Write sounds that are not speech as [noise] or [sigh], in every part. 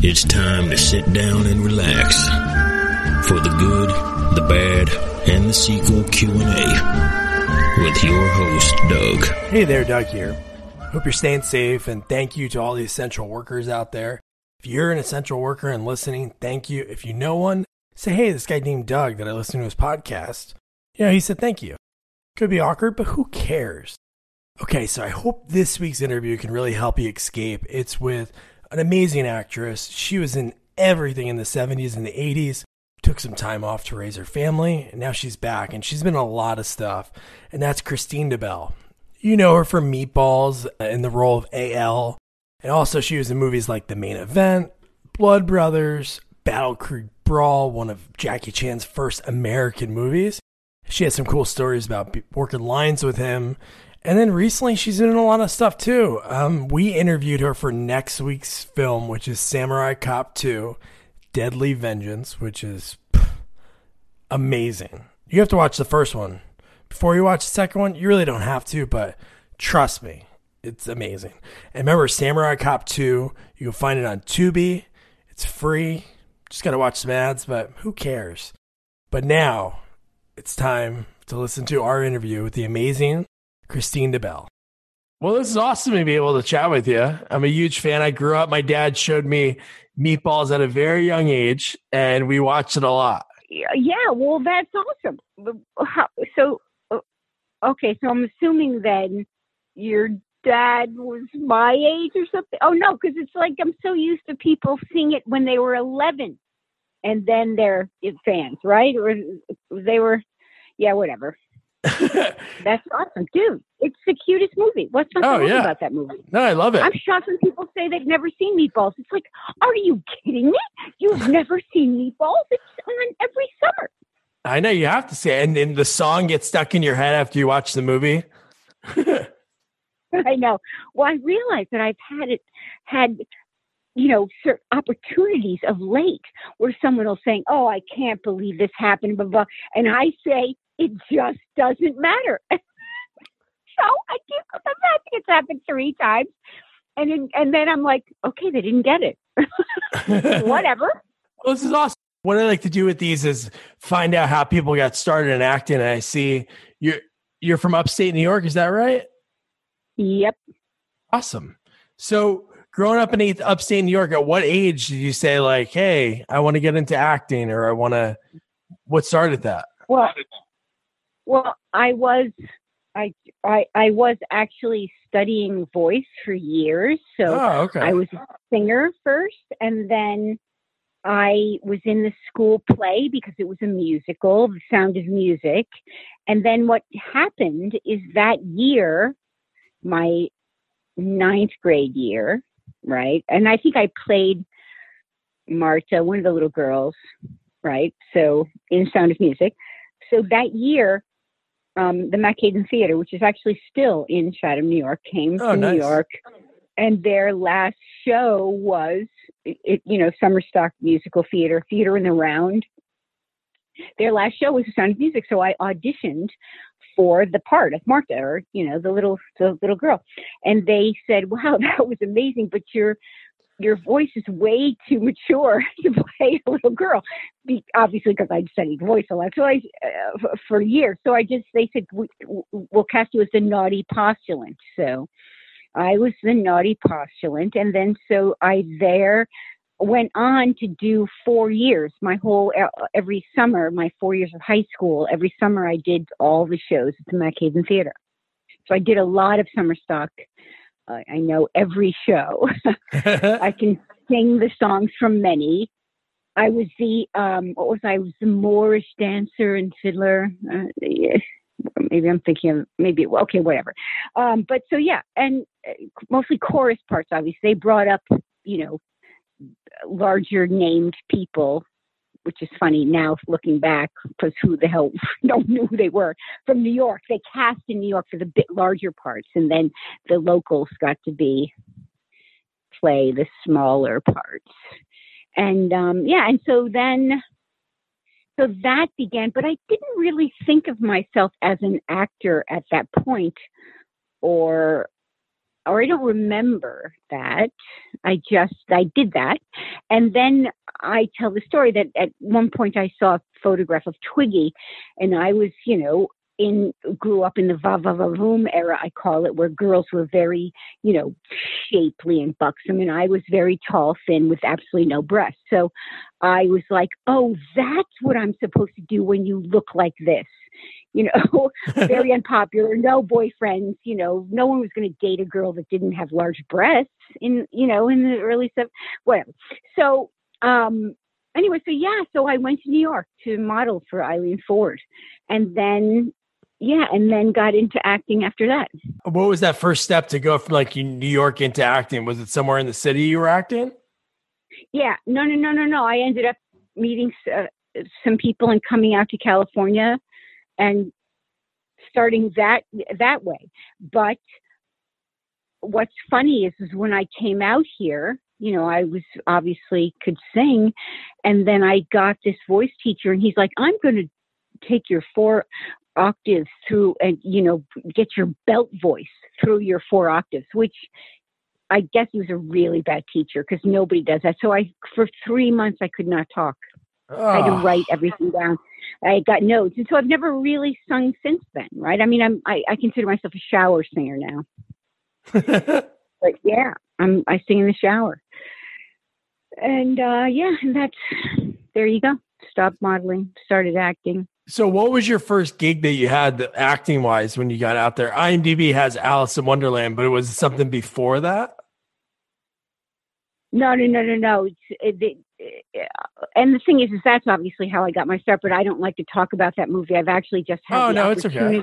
It's time to sit down and relax for the good, the bad, and the sequel Q&A with your host, Doug. Hey there, Doug here. Hope you're staying safe and thank you to all the essential workers out there. If you're an essential worker and listening, thank you. If you know one, say, hey, this guy named Doug that I listened to his podcast. You know, he said thank you. Could be awkward, but who cares? Okay, so I hope this week's interview can really help you escape. It's with an amazing actress. She was in everything in the 70s and the 80s. Took some time off to raise her family, and now she's back, and she's been in a lot of stuff. And that's Kristine DeBell. You know her from Meatballs uh, in the role of AL, and also she was in movies like The Main Event, Blood Brothers, Battle Creek Brawl, one of Jackie Chan's first American movies. She has some cool stories about working lines with him and then recently, she's in a lot of stuff too. Um, we interviewed her for next week's film, which is Samurai Cop 2 Deadly Vengeance, which is pff, amazing. You have to watch the first one. Before you watch the second one, you really don't have to, but trust me, it's amazing. And remember, Samurai Cop 2, you can find it on Tubi. It's free. Just got to watch some ads, but who cares? But now, it's time to listen to our interview with the amazing Kristine DeBell. Well, this is awesome to be able to chat with you. I'm a huge fan. I grew up, my dad showed me meatballs at a very young age, and we watched it a lot. Yeah, well, that's awesome. So, uh, okay, so I'm assuming then your dad was my age or something. Oh, no, because it's like I'm so used to people seeing it when they were 11 and then they're fans, right? Or they were, yeah, whatever. [laughs] That's awesome, dude. It's the cutest movie. What's not oh, yeah. about that movie? No, I love it. I'm shocked when people say they've never seen Meatballs. It's like, are you kidding me? You've [laughs] never seen Meatballs? It's on every summer. I know you have to see it. and then the song gets stuck in your head after you watch the movie. [laughs] I know. Well, I realize that I've had it had you know, certain opportunities of late where someone will say, "Oh, I can't believe this happened," blah blah, and I say, it just doesn't matter. [laughs] so I keep the fact it's happened three times, and in, and then I'm like, okay, they didn't get it. [laughs] Whatever. [laughs] Well, this is awesome. What I like to do with these is find out how people got started in acting. And I see you're you're from upstate New York. Is that right? Yep. Awesome. So growing up in upstate New York, at what age did you say like, "Hey, I want to get into acting," or "I want to"? What started that? Well, well, I was I I I was actually studying voice for years. So oh, okay. I was a singer first and then I was in the school play because it was a musical, The Sound of Music. And then what happened is that year, my ninth grade year, right? And I think I played Marta, one of the little girls, right? So in Sound of Music. So that year, um, the Mac-Haydn Theater, which is actually still in Chatham, New York, came oh, to nice. New York, and their last show was, it, you know, summer stock musical theater, theater in the round. Their last show was The Sound of Music, so I auditioned for the part of Martha, or you know, the little the little girl, and they said, "Wow, [laughs] that was amazing, but you're your voice is way too mature [laughs] to play a little girl. Be, obviously, because I'd studied voice a lot, so I uh, for years. So I just they said we, we'll cast you as the naughty postulant. So I was the naughty postulant, and then so I there went on to do four years. My whole every summer, my four years of high school, every summer I did all the shows at the Mac-Haydn Theater. So I did a lot of summer stock uh, I know every show. [laughs] I can sing the songs from many. I was the um, what was I? I was the Moorish dancer and fiddler. Uh, maybe I'm thinking of maybe okay, whatever. Um, but so yeah, and uh, mostly chorus parts. Obviously, they brought up you know larger named people which is funny now looking back because who the hell [laughs] no knew who they were from New York. They cast in New York for the bit larger parts, and then the locals got to be play the smaller parts. And um, yeah, and so then so that began, but I didn't really think of myself as an actor at that point, or or I don't remember that. I just I did that, and then I tell the story that at one point I saw a photograph of Twiggy, and I was you know in grew up in the va va va voom era, I call it, where girls were very, you know, shapely and buxom, and I was very tall, thin, with absolutely no breasts. So I was like, oh, that's what I'm supposed to do when you look like this. You know, [laughs] very unpopular, no boyfriends. You know, no one was going to date a girl that didn't have large breasts in, you know, in the early seven, whatever. So, um, anyway, so yeah, so I went to New York to model for Eileen Ford. And then yeah, and then got into acting after that. What was that first step to go from like New York into acting? Was it somewhere in the city you were acting? Yeah, no, no, no, no, no. I ended up meeting uh, some people and coming out to California and starting that that way. But what's funny is, is when I came out here, you know, I was obviously could sing, and then I got this voice teacher, and he's like, "I'm going to take your four octaves through and you know get your belt voice through your four octaves which i guess he was a really bad teacher because nobody does that so i for three months i could not talk oh. i had to write everything down i got notes and so i've never really sung since then right i mean i'm i, I consider myself a shower singer now [laughs] but yeah i'm i sing in the shower and uh yeah and that's there you go stopped modeling started acting so, what was your first gig that you had acting wise when you got out there? IMDb has Alice in Wonderland, but it was something before that. No, no, no, no, no. It's, it, it, and the thing is, is that's obviously how I got my start. But I don't like to talk about that movie. I've actually just had. Oh no, it's okay.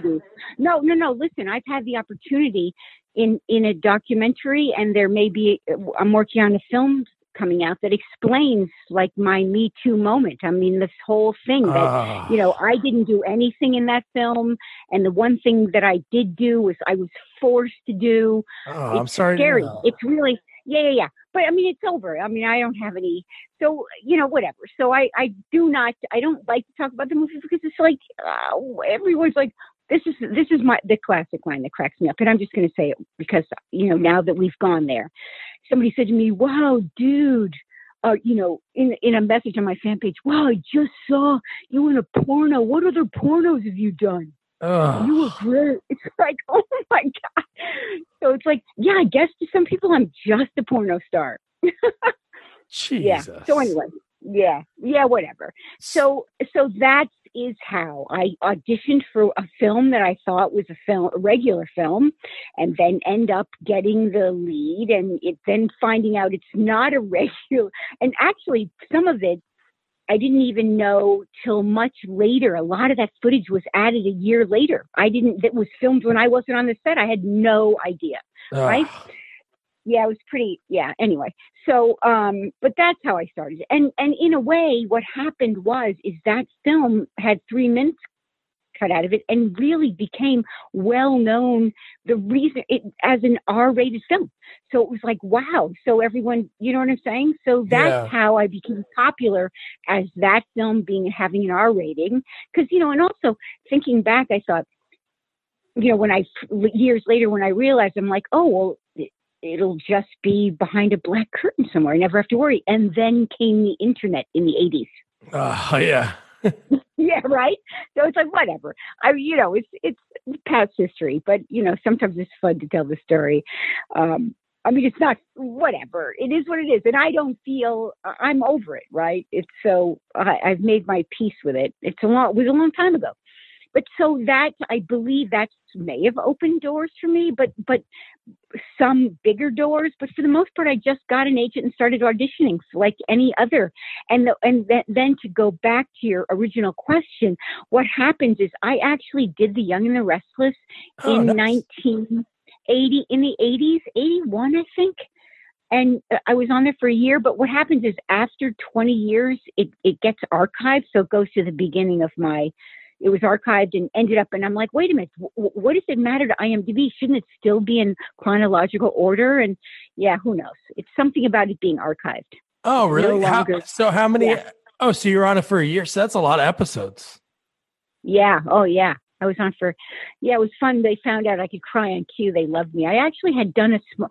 No, no, no. Listen, I've had the opportunity in in a documentary, and there may be. I'm working on a film coming out that explains like my Me Too moment. I mean, this whole thing that, uh, you know, I didn't do anything in that film. And the one thing that I did do was I was forced to do. Oh, it's I'm sorry. Scary. It's really, yeah, yeah, yeah. But I mean, it's over. I mean, I don't have any. So, you know, whatever. So I, I do not, I don't like to talk about the movie because it's like, uh, everyone's like, this is this is my the classic line that cracks me up, and I'm just going to say it because you know now that we've gone there, somebody said to me, "Wow, dude." Uh, you know, in in a message on my fan page, wow, I just saw you in a porno. What other pornos have you done? Ugh. You were great. It's [laughs] like, oh my god. So it's like, yeah, I guess to some people, I'm just a porno star. Jesus. [laughs] Yeah. So anyway, yeah, yeah, whatever. So so that's how I auditioned for a film that I thought was a film, a regular film, and then end up getting the lead, and it then finding out it's not a [laughs] regular. And actually, some of it I didn't even know till much later. A lot of that footage was added a year later. I didn't. That was filmed when I wasn't on the set. I had no idea. Ugh. Right yeah, it was pretty. Yeah. Anyway, so um, but that's how I started. And and in a way, what happened was is that film had three minutes cut out of it and really became well known the reason it as an r-rated film so it was like wow so everyone you know what i'm saying so that's yeah. how i became popular as that film being having an r rating because you know and also thinking back i thought you know when i years later when i realized i'm like oh well it'll just be behind a black curtain somewhere. I never have to worry. And then came the internet in the 80s. Oh, uh, [laughs] yeah. [laughs] yeah, right. So it's like whatever. I, you know, it's it's past history, but you know, sometimes it's fun to tell the story. Um, I mean, it's not whatever. It is what it is, and I don't feel I'm over it. Right? It's so I, I've made my peace with it. It's a long, it was a long time ago, but so that I believe that may have opened doors for me, but but some bigger doors. But for the most part, I just got an agent and started auditioning like any other. And the, and th- then to go back to your original question, what happens is I actually did The Young and the Restless oh, in nice. 1980 in the 80s, 81, I think and uh, I was on there for a year. But what happens is after 20 years, it, it gets archived. So it goes to the beginning of my it was archived and ended up and i'm like wait a minute w- what does it matter to imdb shouldn't it still be in chronological order? And yeah who knows? It's something about it being archived. Oh really? No how, so how many yeah. oh so you're on it for a year? So that's a lot of episodes. Yeah. Oh yeah I was on for, yeah, it was fun. They found out I could cry on cue. They loved me. I actually had done a small,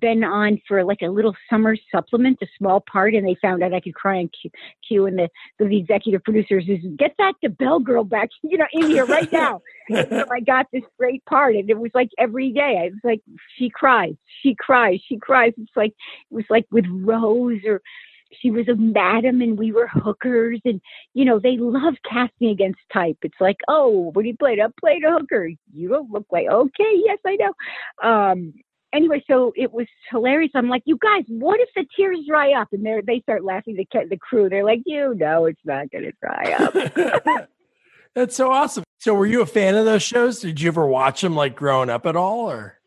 been on for like a little summer supplement, a small part, and they found out I could cry on cue. cue and the, the executive producers is get that Debell girl back, [laughs] you know, in here right now. so I got this great part, and it was like every day. I was like, she cries, she cries, she cries. It's like it was like with Rose or she was a madam and we were hookers and you know they love casting against type. It's like oh what do you play? I played a hooker? You don't look like okay yes i know. Um anyway so it was hilarious. I'm like you guys what if the tears dry up? And they they start laughing the the crew they're like you know it's not going to dry up. [laughs] That's so awesome. So were you a fan of those shows? Did you ever watch them like growing up at all or?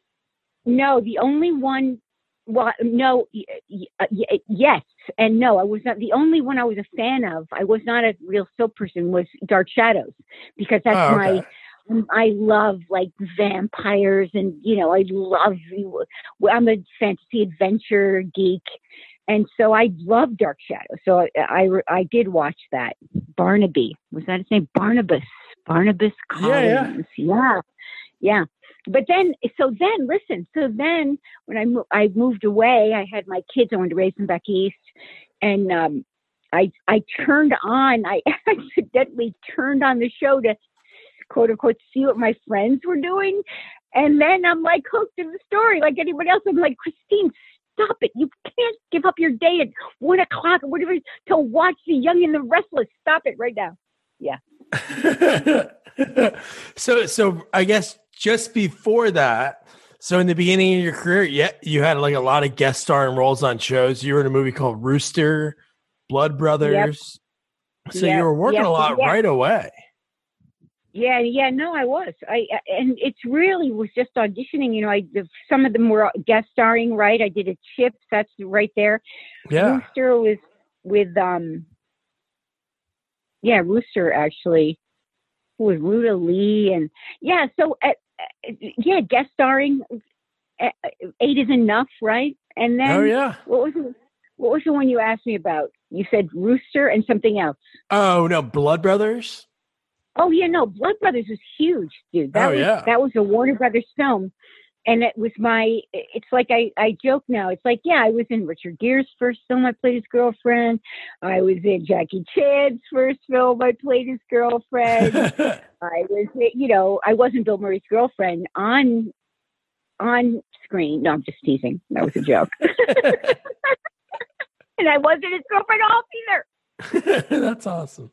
No the only one well, no, uh, yes and no. I was not the only one I was a fan of. I was not a real soap person. Was Dark Shadows because that's oh, okay. my. I love like vampires and you know I love. I'm a fantasy adventure geek, and so I love Dark Shadows. So I, I, I did watch that. Barnaby was that his name? Barnabas. Barnabas Collins. Yeah, yeah, yeah. yeah but then so then listen so then when i mo- i moved away i had my kids i wanted to raise them back east and um i i turned on i [laughs] accidentally turned on the show to quote unquote see what my friends were doing. And then i'm like hooked in the story like anybody else. I'm like kristine stop it. You can't give up your day at one o'clock or whatever to watch the young and the restless. Stop it right now. Yeah. [laughs] So so i guess just before that, so in the beginning of your career, yeah, you had like a lot of guest starring roles on shows. You were in a movie called Rooster, Blood Brothers. Yep. So yep. you were working yep. a lot right away. Yeah, yeah, no, I was. I and it's really was just auditioning. You know, I the, some of them were guest starring. Right, I did a Chips. That's right there. Yeah, Rooster was with um. Yeah, Rooster actually with Ruta Lee and yeah. So at yeah, guest starring. Uh, Eight is enough, right? And then, oh yeah, what was it? What was the one you asked me about? You said Rooster and something else. Oh no, Blood Brothers. Oh yeah, no, Blood Brothers was huge, dude. That oh was, yeah, that was a Warner Brothers film, and it was my. It's like I I joke now. It's like yeah, I was in Richard Gere's first film. I played his girlfriend. I was in Jackie Chan's first film. I played his girlfriend. [laughs] I was, you know, I wasn't Bill Murray's girlfriend on on screen. No, I'm just teasing. That was a joke. [laughs] and I wasn't his girlfriend off either. [laughs] That's awesome.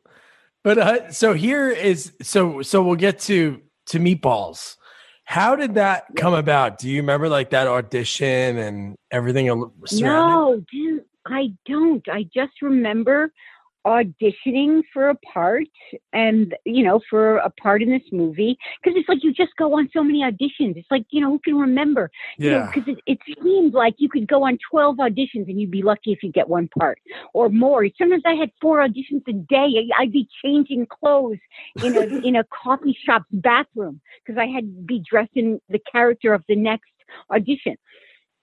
But uh, so here is so so we'll get to to meatballs. How did that come about? Do you remember like that audition and everything? No, dude, I don't. I just remember auditioning for a part and you know for a part in this movie because it's like you just go on so many auditions. It's like you know who can remember? Yeah. because it, it seemed like you could go on 12 auditions and you'd be lucky if you get one part or more. Sometimes i had four auditions a day. I'd be changing clothes in a in a coffee shop's bathroom because i had to be dressed in the character of the next audition.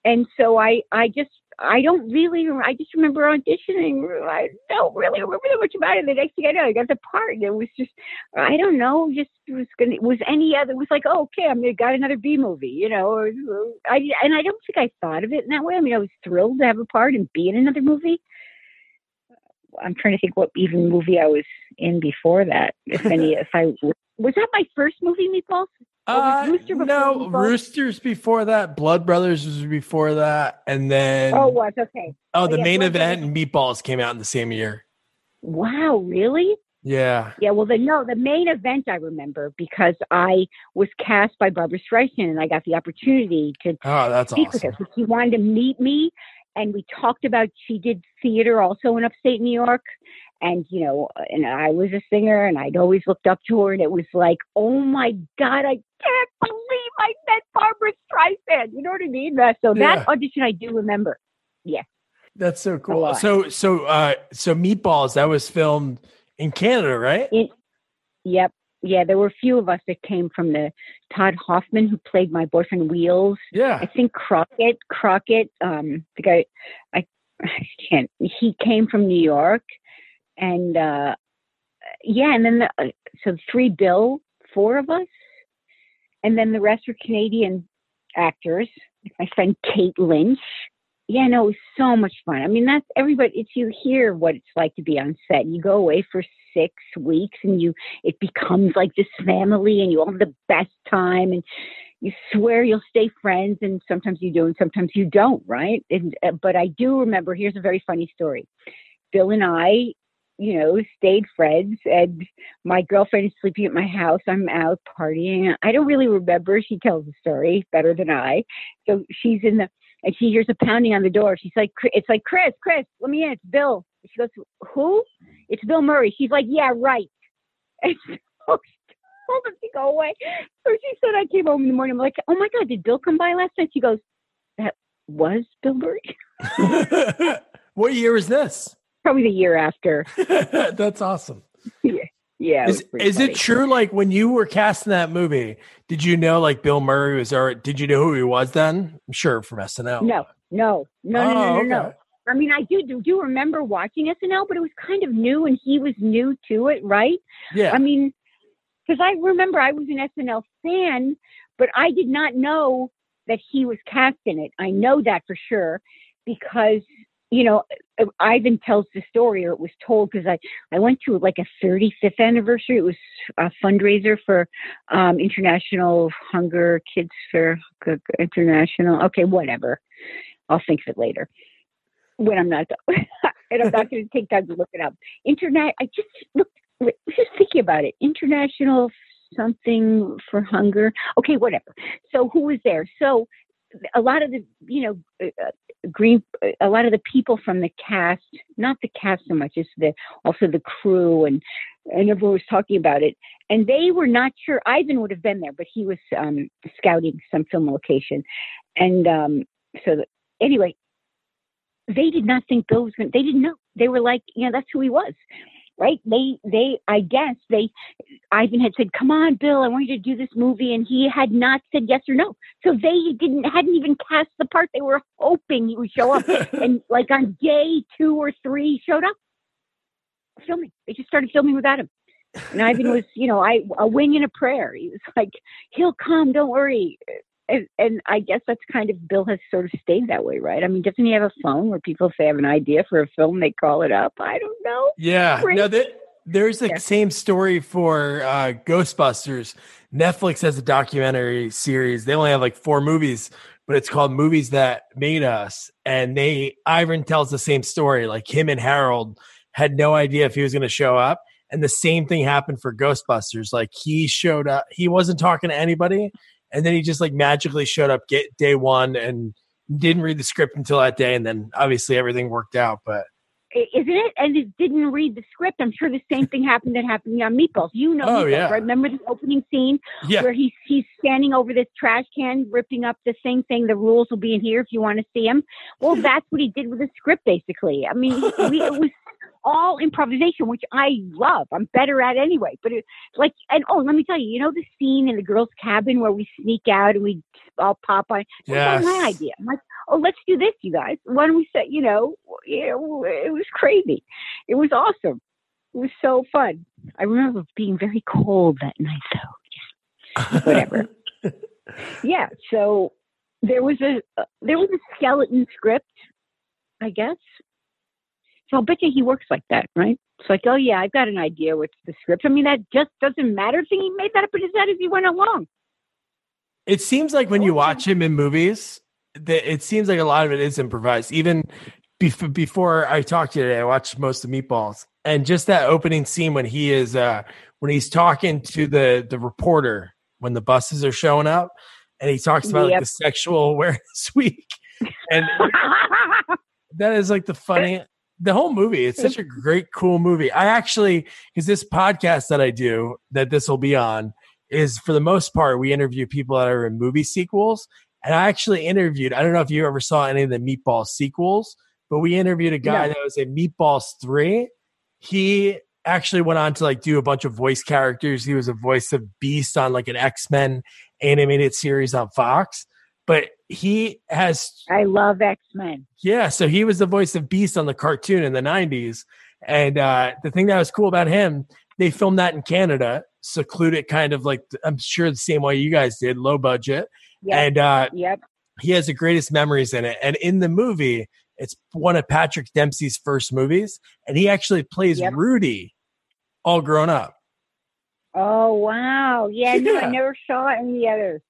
And so i i just I don't really. I just remember auditioning. I don't really remember that much about it. The next thing I know, I got the part. And it was just, I don't know, just was gonna. Was any other? It was like, oh, okay, I'm got another B movie, you know. Or, I and I don't think I thought of it in that way. I mean, I was thrilled to have a part and be in another movie. I'm trying to think what even movie I was in before that. If any, if I was that my first movie, Meatballs. Uh, Rooster no, Roosters before that. Blood Brothers was before that, and then oh, was okay. Oh, the yeah, main event and Meatballs came out in the same year. Wow, really? Yeah. Yeah. Well, the no, the main event I remember because I was cast by Barbra Streisand, and I got the opportunity to oh, that's speak awesome. with her. She wanted to meet me, and we talked about. She did theater also in upstate New York, and you know and i was a singer and i'd always looked up to her and it was like oh my god i can't believe i met barbra streisand you know what i mean so yeah. that audition i do remember yeah that's so cool so so uh so meatballs that was filmed in canada right in, yep yeah, there were a few of us that came from the Todd Hoffman who played my boyfriend Wheels. Yeah, I think Crockett. Crockett, um, the guy, I, I can't. He came from New York, and uh, yeah, and then the, uh, so three Bill four of us, and then the rest were Canadian actors. My friend Kate Lynch. Yeah, no, it was so much fun. I mean, that's everybody. It's you hear what it's like to be on set. You go away for six weeks, and you it becomes like this family, and you all have the best time, and you swear you'll stay friends, and sometimes you do, and sometimes you don't, right? And, uh, but I do remember. Here's a very funny story. Bill and I you know, stayed friends and my girlfriend is sleeping at my house. I'm out partying. I don't really remember. She tells the story better than I. So she's in the, and she hears a pounding on the door. She's like, it's like, Chris, Chris, let me in. It's Bill. She goes, who? It's Bill Murray. She's like, yeah, right. [laughs] And so she told him to go away. So she said, I came home in the morning. I'm like, oh my God, did Bill come by last night? She goes, that was Bill Murray. [laughs] [laughs] what year is this? Probably the year after. [laughs] That's awesome. Yeah. Yeah. Is, is it true? Like when you were casting that movie, did you know like Bill Murray was or did you know who he was then? I'm sure from SNL. No, no, no, oh, no, no, no, okay. no. I mean, I do, do do remember watching SNL, but it was kind of new, and he was new to it, right? Yeah. I mean, because I remember I was an SNL fan, but I did not know that he was cast in it. I know that for sure because you know, Ivan tells the story, or it was told because I I went to like a 35th anniversary. It was a fundraiser for um, International Hunger Kids for International. Okay, whatever. I'll think of it later when I'm not [laughs] and I'm not going to take time to look it up. Internet. I just looked. Just thinking about it. International something for hunger. Okay, whatever. So who was there? So a lot of the you know uh, uh green a lot of the people from the cast not the cast so much as the also the crew and and everyone was talking about it. And they were not sure ivan would have been there but he was um scouting some film location. And um so anyway they did not think bill was going they didn't know. They were like you know that's who he was right? They, they, I guess they, Ivan had said, "Come on, Bill, I want you to do this movie," and he had not said yes or no. So they didn't, hadn't even cast the part. They were hoping he would show up, [laughs] and like on day two or three, showed up filming. They just started filming without him. And Ivan [laughs] was, you know, I a wing and a prayer. He was like, "He'll come, don't worry." And, and I guess that's kind of Bill has sort of stayed that way, right? I mean, doesn't he have a phone where people say have an idea for a film, they call it up? I don't know. Yeah, Great. no, that, there's the yeah. same story for uh, Ghostbusters. Netflix has a documentary series. They only have like four movies, but it's called Movies That Made Us. And they Ivan tells the same story. Like him and Harold had no idea if he was going to show up. And the same thing happened for Ghostbusters. Like he showed up, he wasn't talking to anybody and then he just like magically showed up get day one and didn't read the script until that day, and then obviously everything worked out. But isn't it? And it didn't read the script. I'm sure the same thing happened that happened on Meatballs. You know, oh Meatballs, yeah. Right? Remember the opening scene yeah. where he's he's standing over this trash can, ripping up the same thing, the rules will be in here if you want to see him. Well, [laughs] that's what he did with the script, basically. I mean, we, it was all improvisation, which I love. I'm better at anyway. But it's like, and oh, let me tell you, you know the scene in the girls' cabin where we sneak out and we all pop on. Yes. my idea. I'm like, oh, let's do this, you guys. Why don't we say, you know, you know, it was crazy. It was awesome. It was so fun. I remember being very cold that night, though. Yeah. Whatever. [laughs] yeah. So there was a uh, there was a skeleton script, I guess. So I'll bet you he works like that, right? It's like, oh yeah, I've got an idea what's the script. I mean, that just doesn't matter. If he made that up in his head as he went along. It seems like when you watch him in movies, that it seems like a lot of it is improvised. Even bef- before I talked to you today, I watched most of Meatballs, and just that opening scene when he is uh when he's talking to the the reporter when the buses are showing up, and he talks about yep. like the sexual [laughs] awareness week, and [laughs] that is like the funny the whole movie it's such a [laughs] great cool movie. I actually because this podcast that i do that this will be on is for the most part we interview people that are in movie sequels. And i actually interviewed i don't know if you ever saw any of the meatball sequels but we interviewed a guy that was in meatballs 3 he actually went on to like do a bunch of voice characters. He was a voice of beast on like an x-men animated series on fox but he has I love X Men. Yeah, so he was the voice of Beast on the cartoon in the '90s, and uh, the thing that was cool about him they filmed that in Canada, secluded, kind of like I'm sure the same way you guys did, low budget. Yep. And uh, yep. he has the greatest memories in it. And in the movie, it's one of Patrick Dempsey's first movies, and he actually plays Yep. Rudy, all grown up. Oh wow. Yeah, no, I never saw any of the others.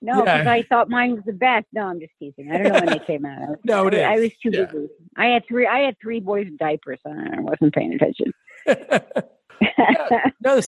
No, Yeah. because I thought mine was the best. No, I'm just teasing. I don't know when they came [laughs] out. No, it I, I was too Yeah. busy. I had three. I had three boys in diapers. and I wasn't paying attention. [laughs] no, this-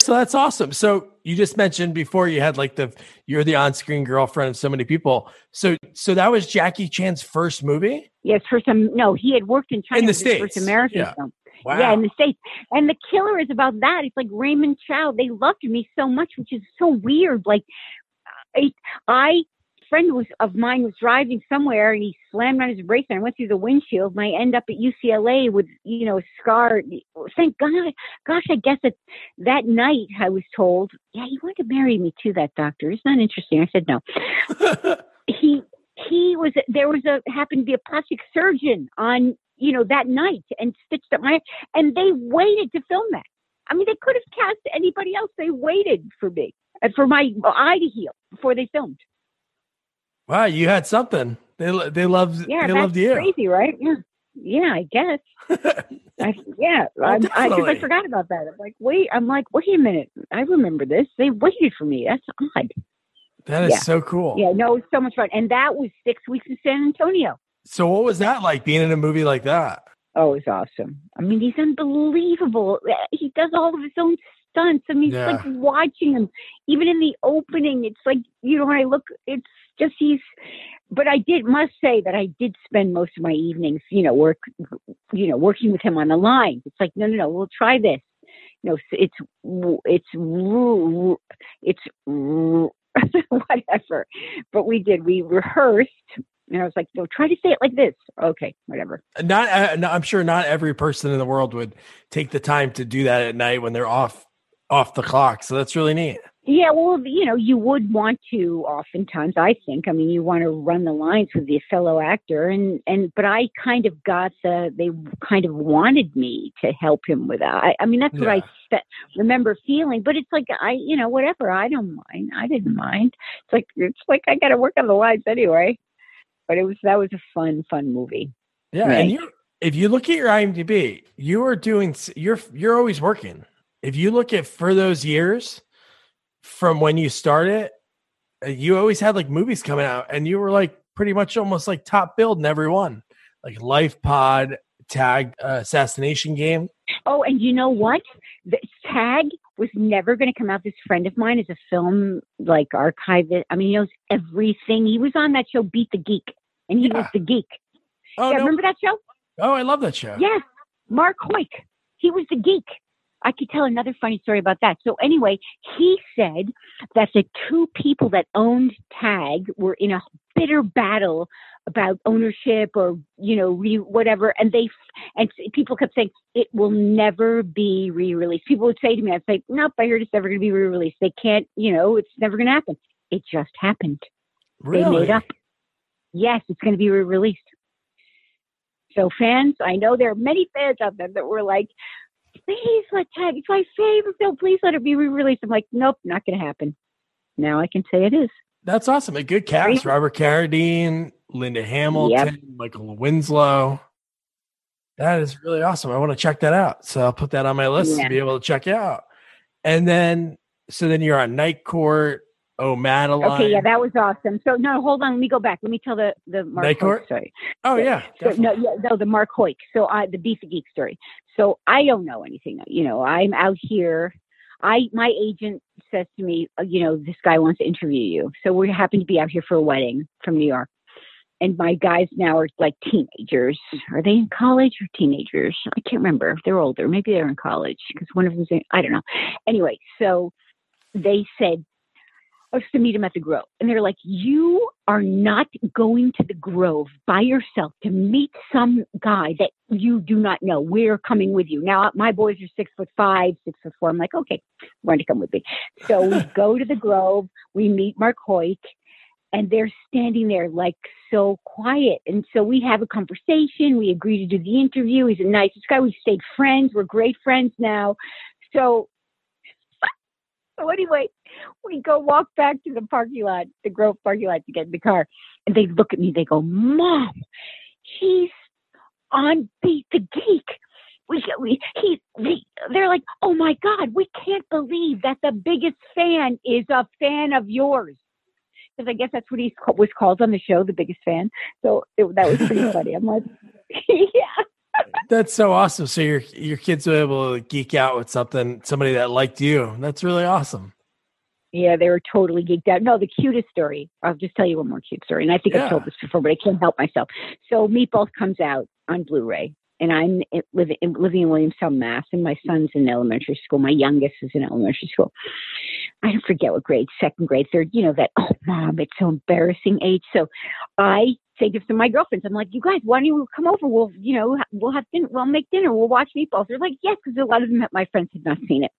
So that's awesome. So you just mentioned before you had like the you're the on-screen girlfriend of so many people. So so that was Jackie Chan's first movie. yes, for some. No, he had worked in China. In the his First States, American yeah. film. Wow. Yeah, in the states. And the killer is about that. It's like Raymond Chow. They loved me so much, which is so weird. Like, I, I friend was of mine was driving somewhere and he slammed on his brakes and I went through the windshield and I end up at UCLA with you know a scar. Thank God, gosh, I guess that that night I was told, yeah, you want to marry me too, that doctor. It's not interesting? I said no. [laughs] he he was there was a happened to be a plastic surgeon on you know that night and stitched up my and they waited to film that. I mean, they could have cast anybody else. They waited for me and for my eye to heal before they filmed. Wow, you had something. They they loved Yeah, they loved you. crazy, right? Yeah, yeah, I guess. [laughs] I, yeah, Well, I, I, I forgot about that. I'm like, wait, I'm like, wait a minute, I remember this. They waited for me. That's odd. That is Yeah. so cool. Yeah, no, it was so much fun, and that was six weeks in San Antonio. So what was that like being in a movie like that? Oh, it's awesome. I mean, he's unbelievable. He does all of his own stunts. I mean, Yeah. it's like watching him. Even in the opening, it's like, you know, when I look, it's just he's, but I did, must say that I did spend most of my evenings, you know, work, you know, working with him on the line. It's like, no, no, no, we'll try this. You know, it's, it's, it's, [laughs] whatever. But we did, we rehearsed. And I was like, no, try to say it like this. Okay, whatever. Not, uh, I'm sure not every person in the world would take the time to do that at night when they're off off the clock. So that's really neat. Yeah, well, you know, you would want to oftentimes, I think. I mean, you want to run the lines with the fellow actor and and but I kind of got the they kind of wanted me to help him with that. I, I mean, that's what I Yeah. spe- remember feeling, but it's like I, you know, whatever, I don't mind. I didn't mind. It's like it's like I got to work on the lines anyway. But it was that was a fun fun movie. Yeah, Right. and you if you look at your IMDb, you are doing you're you're always working. If you look at for those years from when you started, uh, you always had like movies coming out, and you were like pretty much almost like top billed in every one, like Life Pod, Tag, uh, Assassination Game. Oh, and you know what? The Tag was never going to come out. This friend of mine is a film like archivist. I mean, he knows everything. He was on that show Beat the Geek, and he was the geek. Oh yeah, no! remember that show? Oh, I love that show. Yes, Mark Hoyk. He was the geek. I could tell another funny story about that. So anyway, he said that the two people that owned Tag were in a bitter battle about ownership or you know re- whatever, and they and people kept saying it will never be re-released. People would say to me, "I'd say, nope, I heard it's never going to be re-released. They can't, you know, it's never going to happen." It just happened. Really? They made up. Yes, it's going to be re-released. So fans, I know there are many fans out there that were like, please let Tag, it's my favorite film, please let it be re-released. I'm like, nope, not going to happen. Now I can say it is. That's awesome. A good cast? Robert Carradine, Linda Hamilton, Michael Winslow. That is really awesome. I want to check that out. So I'll put that on my list Yeah. to be able to check it out. And then, so then you're on Night Court. Oh, Madeline. Okay, yeah, that was awesome. So no, hold on, let me go back. Let me tell the the Mark Court? story. oh, yeah. So, no, yeah, no, the Mark Hoyk. So I the Beat the Geek story. So I don't know anything. You know, I'm out here. I my agent says to me, uh, you know, this guy wants to interview you. So we happen to be out here for a wedding from New York, and my guys now are like teenagers. Are they in college or teenagers? I can't remember. They're older. Maybe they're in college because one of them's in, I don't know. Anyway, so they said, I was to meet him at the Grove. And they're like, You are not going to the Grove by yourself to meet some guy that you do not know. We're coming with you. Now, my boys are six foot five, six foot four. I'm like, Okay, we're going to come with me. So we [laughs] go to the Grove. We meet Mark Hoyt and they're standing there like so quiet. And so we have a conversation. We agree to do the interview. He's a nice guy. We've stayed friends. We're great friends now. So, [laughs] so anyway, we go walk back to the parking lot, the Grove parking lot to get in the car. And they look at me, they go, Mom, he's on Beat the Geek. We, we, he, they, they're like, oh my God, we can't believe that the biggest fan is a fan of yours because I guess that's what he was called on the show, the biggest fan. So it, that was pretty [laughs] funny. I'm like, [laughs] yeah. That's so awesome. So your your kids were able to geek out with something, somebody that liked you. That's really awesome. Yeah, they were totally geeked out. No, the cutest story. I'll just tell you one more cute story, and I think yeah. I've told this before, but I can't help myself. So Meatballs comes out on Blu-ray, and I'm living living in Williamstown, Mass, and my son's in elementary school. My youngest is in elementary school. I forget what grade, second grade, third. You know that. Oh, mom, it's so embarrassing age. So I say to my girlfriends, I'm like, you guys, why don't you come over? We'll, you know, we'll have dinner. We'll make dinner. We'll watch Meatballs. They're like, yes, because a lot of them, my friends had not seen it.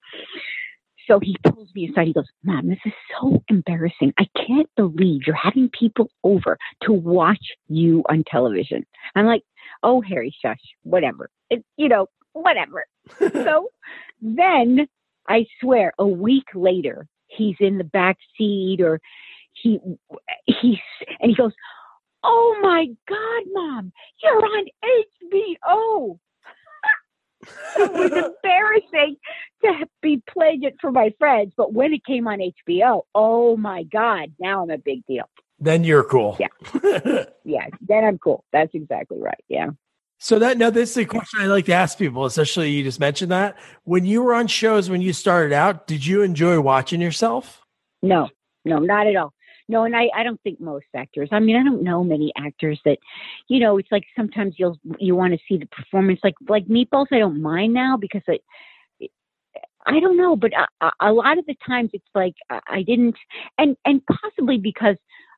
So he pulls me aside. He goes, Mom, this is so embarrassing. I can't believe you're having people over to watch you on television. I'm like, oh, Harry, shush, whatever. It, you know, whatever. [laughs] so then I swear a week later, he's in the back seat or he, he's, and he goes, oh my God, mom, you're on HBO. It was embarrassing to be playing it for my friends, but when it came on HBO, oh my God, now I'm a big deal. Then you're cool. Yeah. [laughs] yeah. Then I'm cool. That's exactly right. Yeah. So that now this is a question I like to ask people, especially you just mentioned that. When you were on shows when you started out, did you enjoy watching yourself? No, no, not at all. No, and I, I don't think most actors. I mean, I don't know many actors that, you know, it's like sometimes you'll you want to see the performance. Like like Meatballs, I don't mind now because it, I don't know, but a, a lot of the times it's like I didn't, and and possibly because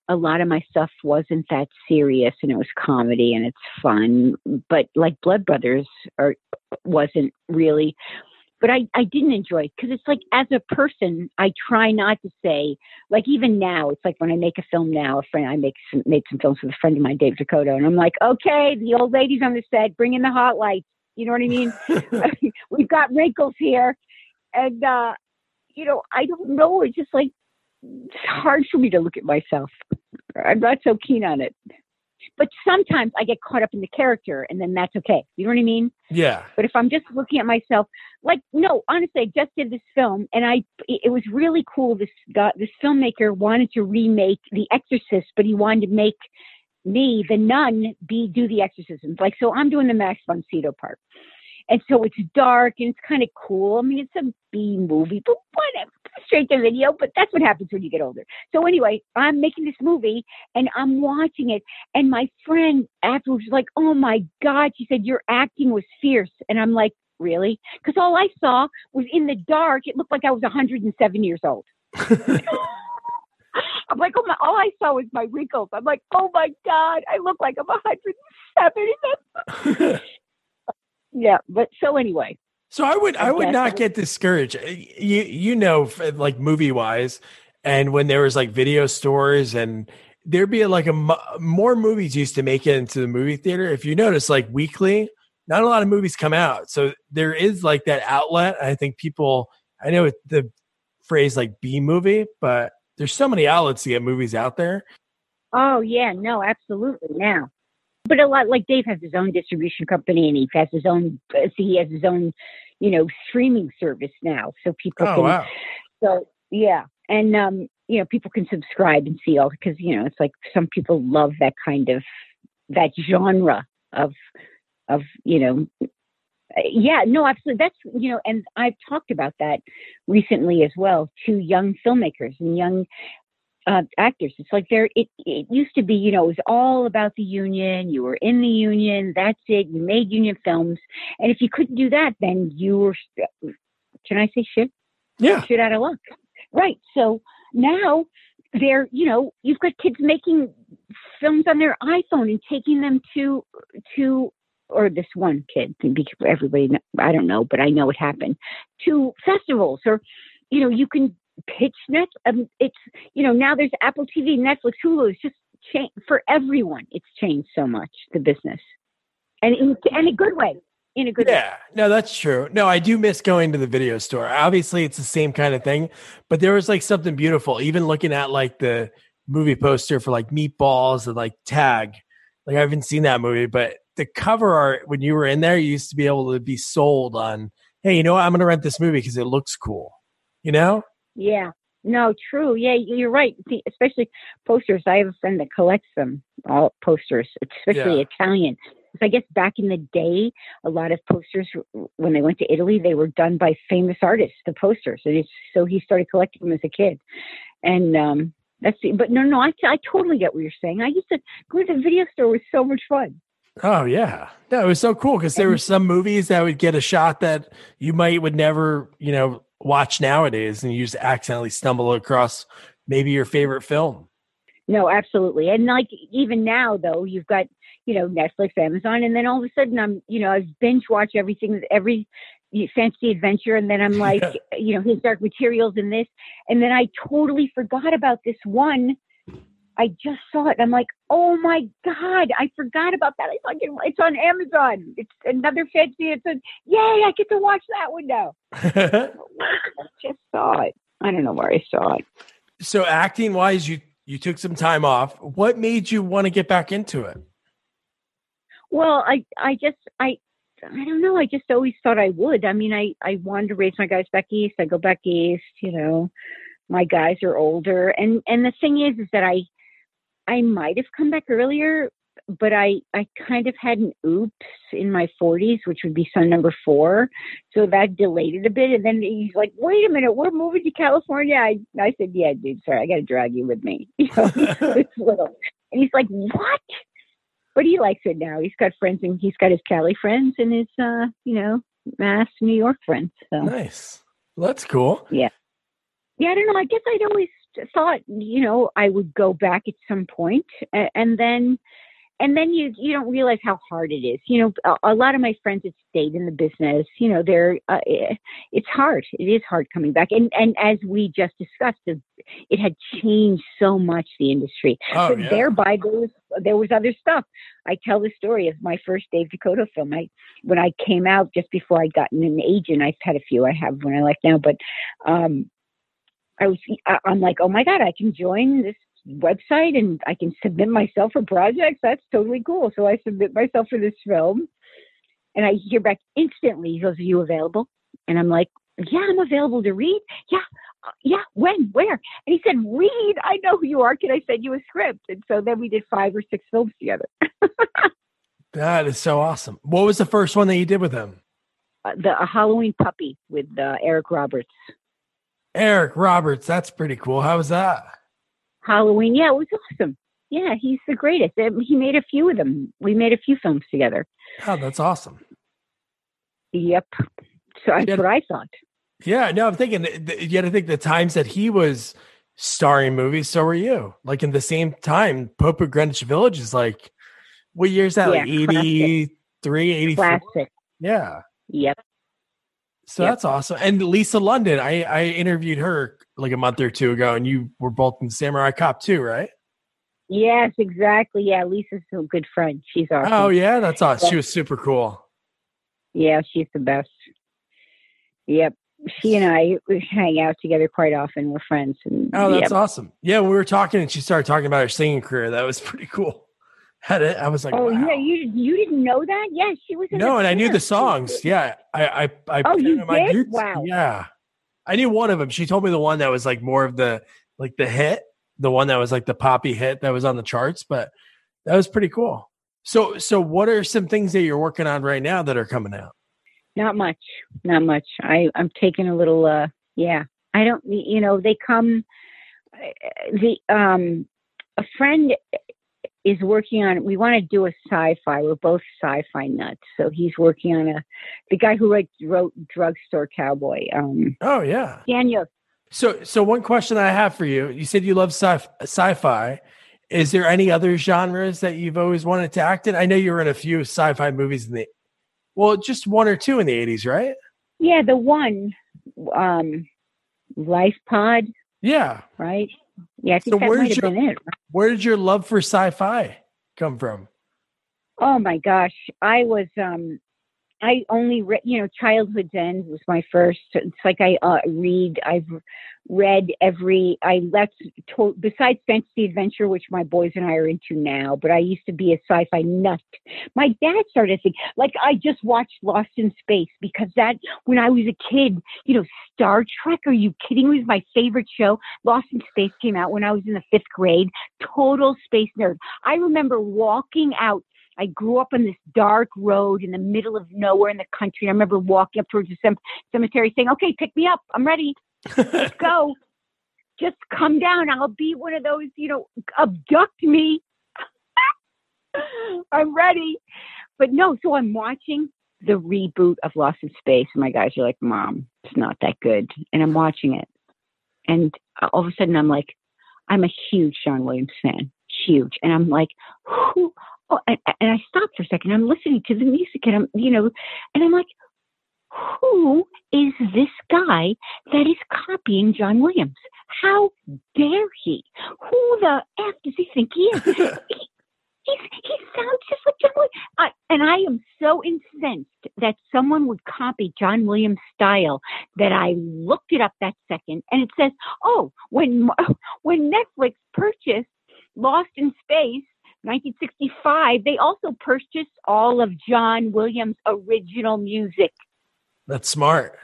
a lot of my stuff wasn't that serious and it was comedy and it's fun but like blood brothers or wasn't really but I, I didn't enjoy it because it's like as a person I try not to say like even now it's like when I make a film now a friend I make some made some films with a friend of mine Dave Dakota and I'm like okay the old ladies on the set bring in the hot lights you know what I mean [laughs] [laughs] we've got wrinkles here and uh you know I don't know it's just like it's hard for me to look at myself. I'm not so keen on it. But sometimes I get caught up in the character and then that's okay. You know what I mean? Yeah. But if I'm just looking at myself, like, no, honestly, I just did this film and I, it was really cool. This guy, this filmmaker wanted to remake The Exorcist, but he wanted to make me, the nun, be, do the exorcisms. Like, so I'm doing the Max von Sydow part. And so it's dark and it's kind of cool. I mean, it's a B movie, but whatever, straight to video. But that's what happens when you get older. So anyway, I'm making this movie and I'm watching it. And my friend afterwards was like, "Oh my god!" She said, "Your acting was fierce." And I'm like, "Really?" Because all I saw was in the dark. It looked like I was 107 years old. [laughs] I'm like, oh my, all I saw was my wrinkles. I'm like, oh my God, I look like I'm 107. [laughs] yeah, but so anyway. So I would I, I would not get discouraged. You you know like movie wise, and when there was like video stores and there'd be like a more movies used to make it into the movie theater. If you notice, like weekly, not a lot of movies come out, so there is like that outlet. I think people. I know the phrase like B movie, but there's so many outlets to get movies out there. Oh yeah, no, absolutely. Now, but a lot like Dave has his own distribution company and he has his own he has his own you know streaming service now so people oh, can wow. so yeah and um you know people can subscribe and see all because you know it's like some people love that kind of that genre of of you know yeah no absolutely that's you know and i've talked about that recently as well to young filmmakers and young uh, actors. It's like there. It it used to be, you know, it was all about the union. You were in the union. That's it. You made union films, and if you couldn't do that, then you were. Can I say shit? Yeah. Shit out of luck. Right. So now they're, you know, you've got kids making films on their iPhone and taking them to to or this one kid, everybody, I don't know, but I know it happened to festivals or, you know, you can pitch net. Um, it's, you know, now there's Apple TV, Netflix, Hulu. It's just changed for everyone. It's changed so much the business, and in, in a good way. In a good yeah, way. no, that's true. No, I do miss going to the video store. Obviously, it's the same kind of thing, but there was like something beautiful. Even looking at like the movie poster for like Meatballs and like Tag. Like I haven't seen that movie, but the cover art when you were in there, you used to be able to be sold on, hey, you know what? I'm going to rent this movie because it looks cool. You know? Yeah. No, true. Yeah, you're right. See, especially posters. I have a friend that collects them, all posters, especially yeah. Italian. I guess back in the day, a lot of posters when they went to Italy, they were done by famous artists. The posters, and so he started collecting them as a kid. And um that's the, but no, no, I, I totally get what you're saying. I used to go to the video store. Was so much fun. Oh yeah, no, it was so cool because there were some movies that would get a shot that you might would never, you know, watch nowadays, and you just accidentally stumble across maybe your favorite film. No, absolutely, and like even now though, you've got you know Netflix, Amazon, and then all of a sudden I'm you know I've binge watch everything every fancy adventure, and then I'm [laughs] like you know his dark materials and this, and then I totally forgot about this one I just saw it. I'm like, oh my god, I forgot about that. It's like it's on Amazon. It's another fancy. It's a yay! I get to watch that one now. [laughs] I just saw it. I don't know where I saw it. So acting wise, you you took some time off. What made you want to get back into it? Well, I I just I I don't know. I just always thought I would. I mean, I I wanted to raise my guys back east. I go back east. You know, my guys are older, and and the thing is, is that I I might have come back earlier, but I I kind of had an oops in my 40s, which would be son number four, so that delayed it a bit. And then he's like, "Wait a minute, we're moving to California." I I said, "Yeah, dude, sorry, I got to drag you with me." [laughs] You know, [laughs] little, and he's like, "What?" But he likes it now. He's got friends, and he's got his Cali friends and his uh, you know, Mass New York friends. So nice. Well, that's cool. Yeah. Yeah, I don't know. I guess I'd always thought, you know, I would go back at some point, and then, and then you you don't realize how hard it is. You know, a, a lot of my friends that stayed in the business, you know, they're uh, eh, it's hard. It is hard coming back, and and as we just discussed, it had changed so much the industry. Oh, but yeah. thereby there was there was other stuff. I tell the story of my first Dave DeCoteau film. I when I came out just before I got an agent. I've had a few. I have one I like now, but um, I was, I'm like, oh my God, I can join this website and I can submit myself for projects. That's totally cool. So I submit myself for this film and I hear back instantly. He goes, are you available? And I'm like, yeah, I'm available to read. Yeah. Uh, yeah. When, where? And he said, read. I know who you are. Can I send you a script? And so then we did five or six films together. [laughs] that is so awesome. What was the first one that you did with him? Uh, the Halloween puppy with uh, Eric Roberts. Eric Roberts, that's pretty cool. How was that? Halloween, yeah, it was awesome. Yeah, he's the greatest. He made a few of them. We made a few films together. Oh, that's awesome. Yep. So that's what I thought. Yeah, no, I'm thinking you got to think the times that he was starring movies, so were you. Like in the same time, Pope of Greenwich Village is like, what year is that? Yeah, like 83, 84? Classic. Yeah. Yep. So yep. that's awesome. And Lisa London, I, I interviewed her like a month or two ago, and you were both in Samurai Cop 2, right? Yes, exactly. Yeah, Lisa's a good friend. She's oh, awesome. Oh yeah, that's awesome. She was super cool. Yeah, she's the best. Yep. She and I hang out together quite often. We're friends. And, oh, that's yep. awesome. Yeah, we were talking, and she started talking about her singing career. That was pretty cool. Had it. I was like, oh wow. yeah, you you didn't know that? Yeah, she was. no, and I knew the songs. Yeah, I I I. Oh, you did? wow. Yeah, I knew one of them. She told me the one that was like more of the like the hit, the one that was like the poppy hit that was on the charts. But that was pretty cool. So so what are some things that you're working on right now that are coming out? Not much, not much. I I'm taking a little. uh Yeah, I don't. You know, they come the um, a friend is working on. We want to do a sci-fi. We're both sci-fi nuts, so he's working on a. The guy who wrote, wrote Drugstore Cowboy. Um, Oh yeah. Daniel. So so one question I have for you. You said you love sci- sci-fi. Is there any other genres that you've always wanted to act in? I know you were in a few sci-fi movies in the well, just one or two in the 80s, right? Yeah, the one, um, Life Pod, Yeah. right? Yeah, I think So that where's might have your- been it. Where did your love for sci-fi come from? Oh my gosh, I was um I only read, you know, Childhood's End was my first. It's like I uh, read. I've read every. I left to, besides fantasy adventure, which my boys and I are into now. But I used to be a sci-fi nut. My dad started to think like I just watched Lost in Space because that when I was a kid, you know, Star Trek. Are you kidding? me? It was my favorite show. Lost in Space came out when I was in the fifth grade. Total space nerd. I remember walking out I grew up on this dark road in the middle of nowhere in the country. I remember walking up towards the cem- cemetery saying, okay, pick me up. I'm ready. Let's go. [laughs] Just come down. I'll be one of those, you know, abduct me. [laughs] I'm ready. But no, so I'm watching the reboot of Lost in Space. And my guys are like, Mom, it's not that good. And I'm watching it. And all of a sudden, I'm like, I'm a huge John Williams fan. Huge. And I'm like, who? Oh, and, and I stopped for a second. I'm listening to the music, and I'm, you know, and I'm like, who is this guy that is copying John Williams? How dare he? Who the f does he think he is? [laughs] he, he sounds just like John Williams. I, and I am so incensed that someone would copy John Williams' style that I looked it up that second, and it says, "Oh, when [laughs] when Netflix purchased Lost in Space." 1965, they also purchased all of John Williams' original music. That's smart.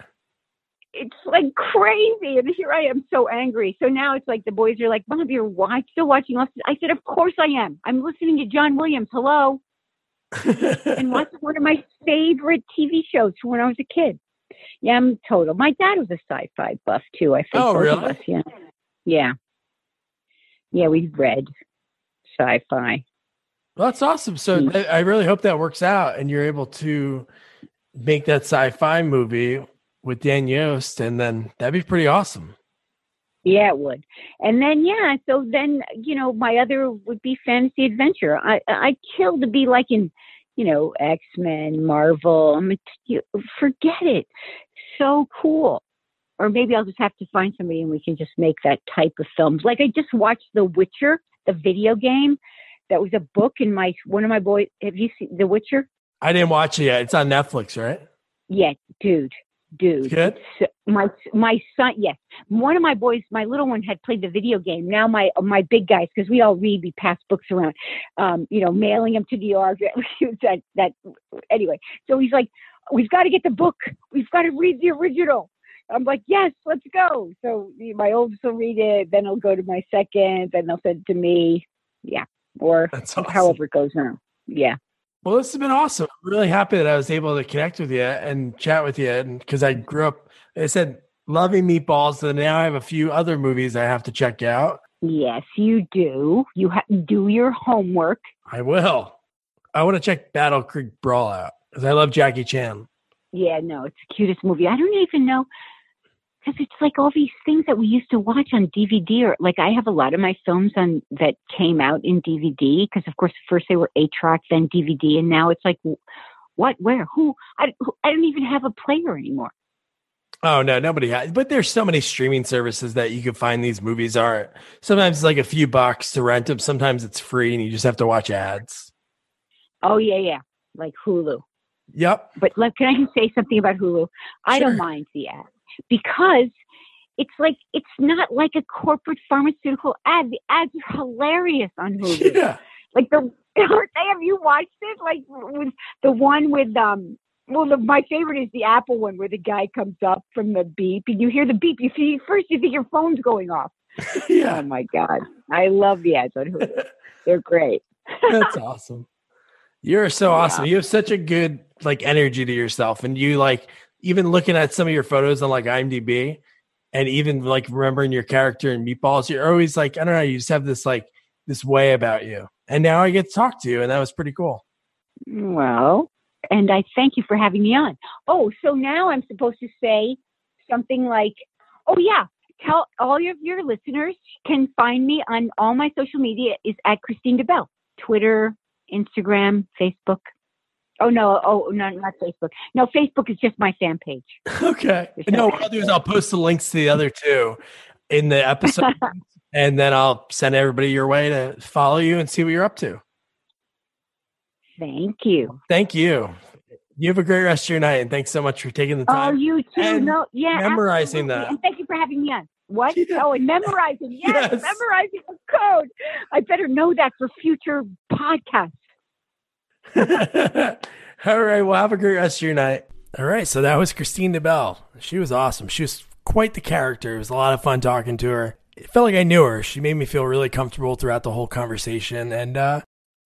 It's like crazy. And here I am so angry. So now it's like the boys are like, Mom, you're watch, still watching Lost. I said, Of course I am. I'm listening to John Williams. Hello. [laughs] and watch one of my favorite TV shows from when I was a kid. Yeah, I'm total. My dad was a sci-fi buff too. I think. Oh, really? us, yeah. Yeah. Yeah, we read sci-fi. Well, that's awesome. So Mm. I really hope that works out and you're able to make that sci-fi movie with Dan Yost, and then that'd be pretty awesome. Yeah, it would. And then yeah, so then you know my other would be fantasy adventure. I I'd kill to be like in, you know, X Men, Marvel. I'm forget it. So cool. Or maybe I'll just have to find somebody and we can just make that type of films. Like I just watched The Witcher, the video game. That was a book in my one of my boys. Have you seen The Witcher? I didn't watch it yet. It's on Netflix, right? Yeah, dude, dude. Good. My my son, yes, one of my boys, my little one had played the video game. Now my my big guys, because we all read, we pass books around, um, you know, mailing them to the yard. [laughs] that that anyway. So he's like, we've got to get the book. We've got to read the original. I'm like, yes, let's go. So my oldest will read it, then it'll go to my second, then they'll send it to me. Yeah, or awesome. however it goes now. Yeah. Well, this has been awesome. I'm really happy that I was able to connect with you and chat with you. And because I grew up, I said, loving meatballs. And now I have a few other movies I have to check out. Yes, you do. You ha- do your homework. I will. I want to check Battle Creek Brawl out because I love Jackie Chan. Yeah, no, it's the cutest movie. I don't even know because it's like all these things that we used to watch on DVD. Or like I have a lot of my films on that came out in DVD because, of course, first they were eight track, then DVD, and now it's like, what, where, who? I who- I don't even have a player anymore. Oh no, nobody has. But there's so many streaming services that you can find these movies are. Sometimes it's like a few bucks to rent them. Sometimes it's free, and you just have to watch ads. Oh yeah, yeah, like Hulu. Yep. But like, can I say something about Hulu? I don't mind the ad because it's like it's not like a corporate pharmaceutical ad. The ads are hilarious on Hulu. [laughs] Yeah. like the [laughs] they? Have you watched it? Like with the one with um. Well, the, my favorite is the Apple one where the guy comes up from the beep and you hear the beep. You see first you think your phone's going off. [laughs] yeah. Oh my god, I love the ads on Hulu. They're great. That's awesome. You're so awesome. You have such a good like energy to yourself, and you like even looking at some of your photos on like IMDb. and even like remembering your character in Meatballs, you're always like, I don't know, you just have this like this way about you. And now I get to talk to you, and that was pretty cool. Well, and I thank you for having me on. Oh, so now I'm supposed to say something like, "Oh yeah, tell all of your listeners can find me on all my social media is at Kristine DeBell, Twitter, Instagram, Facebook. Oh no, oh no, not Facebook. No, Facebook is just my fan page. [laughs] Okay. No, what I'll do is I'll post the links to the other two in the episode, [laughs] and then I'll send everybody your way to follow you and see what you're up to. Thank you. Thank you. You have a great rest of your night, and thanks so much for taking the oh, time. Oh, you too. No, yeah, memorizing absolutely. that. And thank you for having me on. What? Yeah. Oh, and memorizing. [laughs] Yes, Yes. memorizing the code. I better know that for future podcasts. [laughs] All right. Well, have a great rest of your night. All right. So that was Kristine DeBell. She was awesome. She was quite the character. It was a lot of fun talking to her. It felt like I knew her. She made me feel really comfortable throughout the whole conversation. And uh,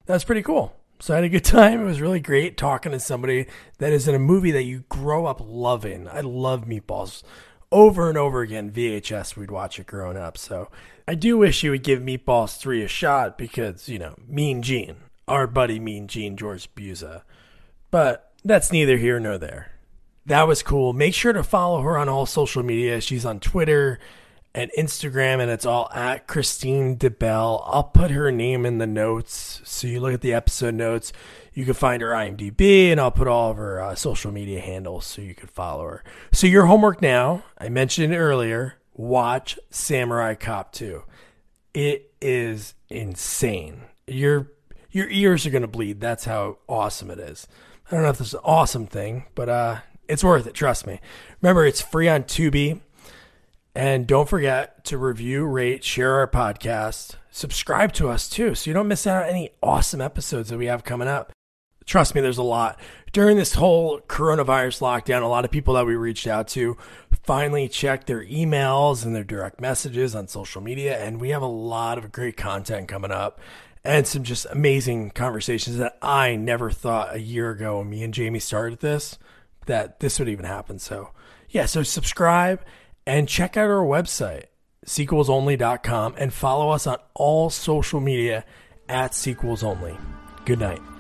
that was pretty cool. So I had a good [laughs] time. It was really great talking to somebody that is in a movie that you grow up loving. I love Meatballs. Over and over again, VHS, we'd watch it growing up. So I do wish you would give Meatballs 3 a shot because, you know, Mean Gene, our buddy Mean Gene, George Buza. But that's neither here nor there. That was cool. Make sure to follow her on all social media. She's on Twitter and Instagram, and it's all at Kristine DeBell. I'll put her name in the notes. So you look at the episode notes. You can find her IMDb, and I'll put all of her uh, social media handles so you can follow her. So your homework now, I mentioned earlier, watch Samurai Cop 2. It is insane. Your your ears are gonna bleed. That's how awesome it is. I don't know if this is an awesome thing, but uh, it's worth it. Trust me. Remember, it's free on Tubi. And don't forget to review, rate, share our podcast. Subscribe to us too, so you don't miss out on any awesome episodes that we have coming up. Trust me, there's a lot. During this whole coronavirus lockdown, a lot of people that we reached out to finally checked their emails and their direct messages on social media, and we have a lot of great content coming up and some just amazing conversations that I never thought a year ago when me and Jamie started this that this would even happen. So, yeah, so subscribe and check out our website, sequelsonly.com, and follow us on all social media at sequelsonly. Good night.